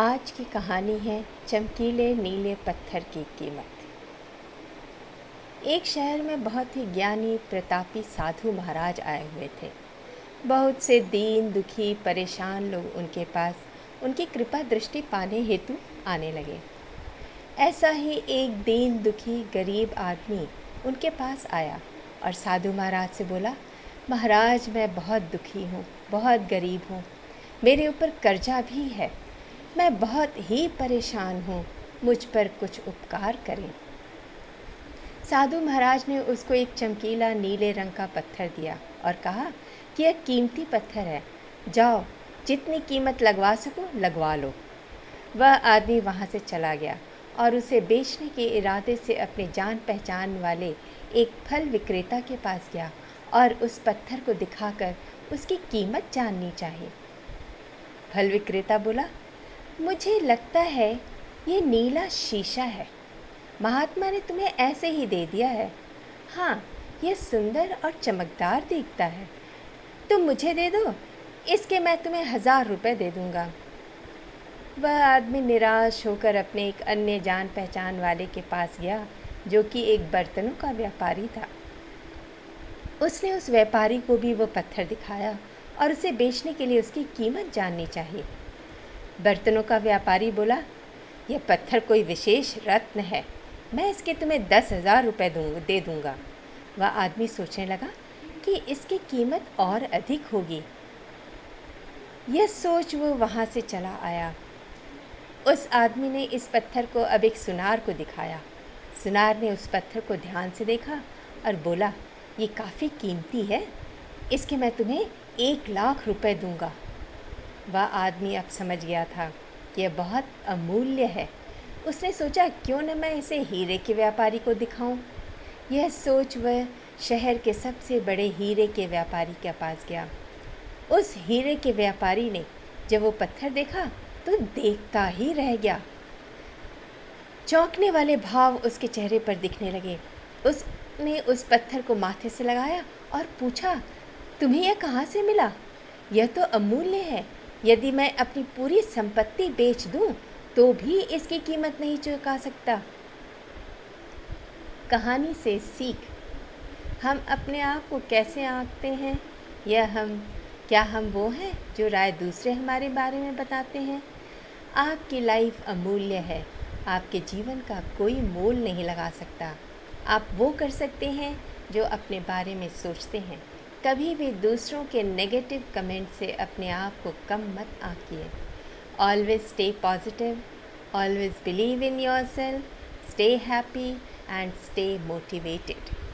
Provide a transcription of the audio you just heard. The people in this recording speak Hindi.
आज की कहानी है चमकीले नीले पत्थर की कीमत। एक शहर में बहुत ही ज्ञानी, प्रतापी साधु महाराज आए हुए थे। बहुत से दीन, दुखी, परेशान लोग उनके पास उनकी कृपा दृष्टि पाने हेतु आने लगे। ऐसा ही एक दीन, दुखी, गरीब आदमी उनके पास आया और साधु महाराज से बोला, महाराज, मैं बहुत दुखी हूँ, बहुत गरीब हूँ। मेरे ऊपर कर्जा भी है। मैं बहुत ही परेशान हूँ, मुझ पर कुछ उपकार करें। साधु महाराज ने उसको एक चमकीला नीले रंग का पत्थर दिया और कहा, कि यह कीमती पत्थर है। जाओ, जितनी कीमत लगवा सको, लगवा लो। वह आदमी वहाँ से चला गया और उसे बेचने के इरादे से अपने जान पहचान वाले एक फल विक्रेता के पास गया और उस पत्थर को दिखाकर उसकी कीमत जाननी चाहिए। फल विक्रेता बोला मुझे लगता है ये नीला शीशा है। महात्मा ने तुम्हें ऐसे ही दे दिया है। हाँ ये सुंदर और चमकदार दिखता है। तुम मुझे दे दो, इसके मैं तुम्हें हज़ार रुपये दे दूँगा। वह आदमी निराश होकर अपने एक अन्य जान पहचान वाले के पास गया, जो कि एक बर्तनों का व्यापारी था। उसने उस व्यापारी को भी वो पत्थर दिखाया और उसे बेचने के लिए उसकी कीमत जाननी चाहिए। बर्तनों का व्यापारी बोला, यह पत्थर कोई विशेष रत्न है। मैं इसके तुम्हें दस हज़ार रुपये दूँ, दे दूँगा। वह आदमी सोचने लगा कि इसकी कीमत और अधिक होगी। यह सोच वो वहाँ से चला आया। उस आदमी ने इस पत्थर को अब एक सुनार को दिखाया। सुनार ने उस पत्थर को ध्यान से देखा और बोला, ये काफ़ी कीमती है। इसके मैं तुम्हें एक लाख रुपए दूँगा। वह आदमी अब समझ गया था कि यह बहुत अमूल्य है। उसने सोचा, क्यों न मैं इसे हीरे के व्यापारी को दिखाऊँ? यह सोच वह शहर के सबसे बड़े हीरे के व्यापारी के पास गया। उस हीरे के व्यापारी ने जब वो पत्थर देखा तो देखता ही रह गया। चौंकने वाले भाव उसके चेहरे पर दिखने लगे। उसने उस पत्थर को माथे से लगाया और पूछा, तुम्हें यह कहाँ से मिला? यह तो अमूल्य है। यदि मैं अपनी पूरी संपत्ति बेच दूँ तो भी इसकी कीमत नहीं चुका सकता। कहानी से सीख। हम अपने आप को कैसे आंकते हैं? या हम, क्या हम वो हैं जो राय दूसरे हमारे बारे में बताते हैं? आपकी लाइफ अमूल्य है। आपके जीवन का कोई मोल नहीं लगा सकता। आप वो कर सकते हैं जो अपने बारे में सोचते हैं। कभी भी दूसरों के नेगेटिव कमेंट से अपने आप को कम मत आंकिए। Always stay positive always believe in yourself stay happy and stay motivated